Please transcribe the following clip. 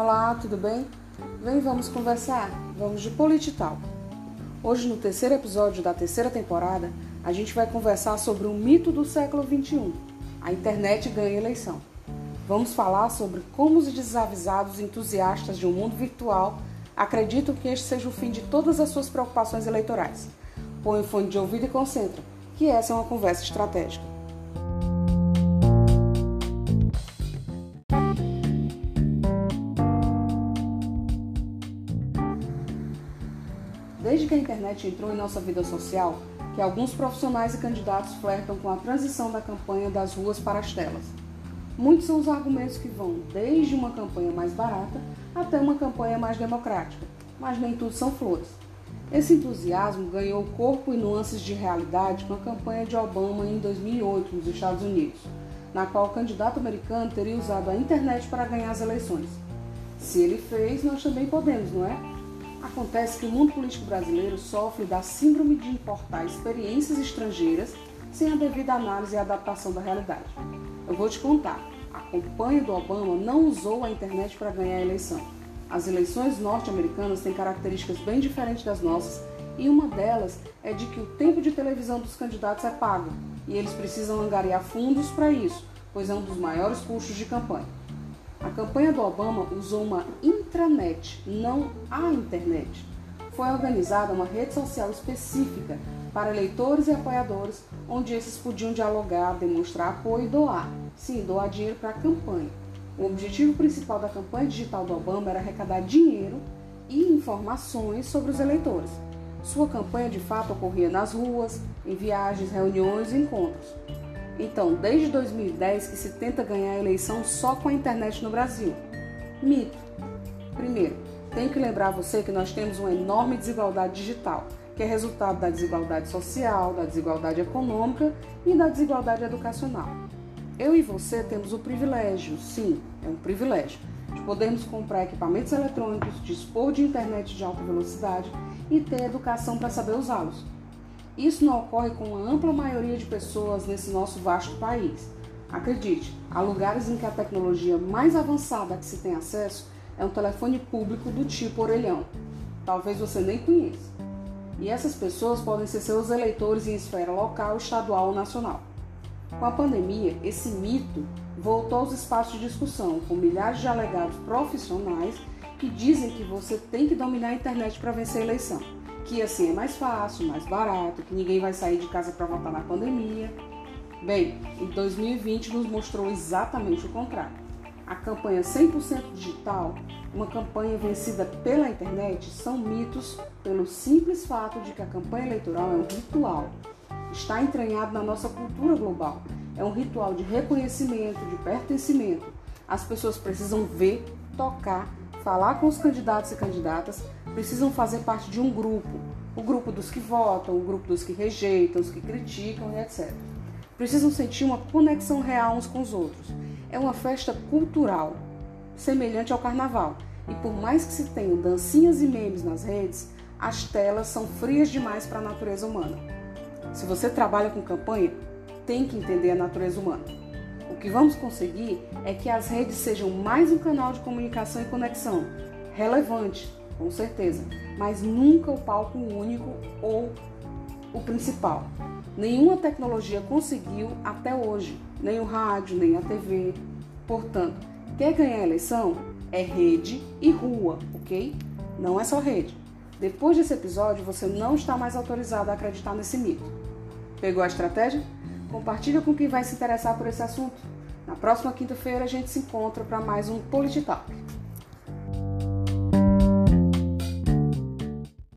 Olá, tudo bem? Vem, vamos conversar. Vamos de Politital. Hoje, no terceiro episódio da terceira temporada, a gente vai conversar sobre um mito do século XXI: a internet ganha eleição. Vamos falar sobre como os desavisados entusiastas de um mundo virtual acreditam que este seja o fim de todas as suas preocupações eleitorais. Põe o fone de ouvido e concentra, que essa é uma conversa estratégica. Desde que a internet entrou em nossa vida social, que alguns profissionais e candidatos flertam com a transição da campanha das ruas para as telas. Muitos são os argumentos que vão desde uma campanha mais barata até uma campanha mais democrática, mas nem tudo são flores. Esse entusiasmo ganhou corpo e nuances de realidade com a campanha de Obama em 2008 nos Estados Unidos, na qual o candidato americano teria usado a internet para ganhar as eleições. Se ele fez, nós também podemos, não é? Acontece que o mundo político brasileiro sofre da síndrome de importar experiências estrangeiras sem a devida análise e adaptação da realidade. Eu vou te contar. A campanha do Obama não usou a internet para ganhar a eleição. As eleições norte-americanas têm características bem diferentes das nossas e uma delas é de que o tempo de televisão dos candidatos é pago e eles precisam angariar fundos para isso, pois é um dos maiores custos de campanha. A campanha do Obama usou uma intranet, não a internet. Foi organizada uma rede social específica para eleitores e apoiadores, onde esses podiam dialogar, demonstrar apoio e doar. Sim, doar dinheiro para a campanha. O objetivo principal da campanha digital do Obama era arrecadar dinheiro e informações sobre os eleitores. Sua campanha de fato ocorria nas ruas, em viagens, reuniões e encontros. Então, desde 2010 que se tenta ganhar a eleição só com a internet no Brasil. Mito. Primeiro, tenho que lembrar você que nós temos uma enorme desigualdade digital, que é resultado da desigualdade social, da desigualdade econômica e da desigualdade educacional. Eu e você temos o privilégio, sim, é um privilégio, de podermos comprar equipamentos eletrônicos, dispor de internet de alta velocidade e ter educação para saber usá-los. Isso não ocorre com uma ampla maioria de pessoas nesse nosso vasto país. Acredite, há lugares em que a tecnologia mais avançada que se tem acesso é um telefone público do tipo orelhão. Talvez você nem conheça. E essas pessoas podem ser seus eleitores em esfera local, estadual ou nacional. Com a pandemia, esse mito voltou aos espaços de discussão, com milhares de alegados profissionais que dizem que você tem que dominar a internet para vencer a eleição que assim é mais fácil, mais barato, que ninguém vai sair de casa para votar na pandemia. Bem, em 2020 nos mostrou exatamente o contrário. A campanha 100% digital, uma campanha vencida pela internet, são mitos pelo simples fato de que a campanha eleitoral é um ritual. Está entranhado na nossa cultura global. É um ritual de reconhecimento, de pertencimento. As pessoas precisam ver, tocar, falar com os candidatos e candidatas precisam fazer parte de um grupo. O grupo dos que votam, o grupo dos que rejeitam, os que criticam e etc. Precisam sentir uma conexão real uns com os outros. É uma festa cultural, semelhante ao carnaval. E por mais que se tenham dancinhas e memes nas redes, as telas são frias demais para a natureza humana. Se você trabalha com campanha, tem que entender a natureza humana. O que vamos conseguir é que as redes sejam mais um canal de comunicação e conexão, relevante, com certeza, mas nunca o palco único ou o principal. Nenhuma tecnologia conseguiu até hoje, nem o rádio, nem a TV. Portanto, quer ganhar a eleição? É rede e rua, ok? Não é só rede. Depois desse episódio, você não está mais autorizado a acreditar nesse mito. Pegou a estratégia? Compartilha com quem vai se interessar por esse assunto. Na próxima quinta-feira a gente se encontra para mais um Polititalk.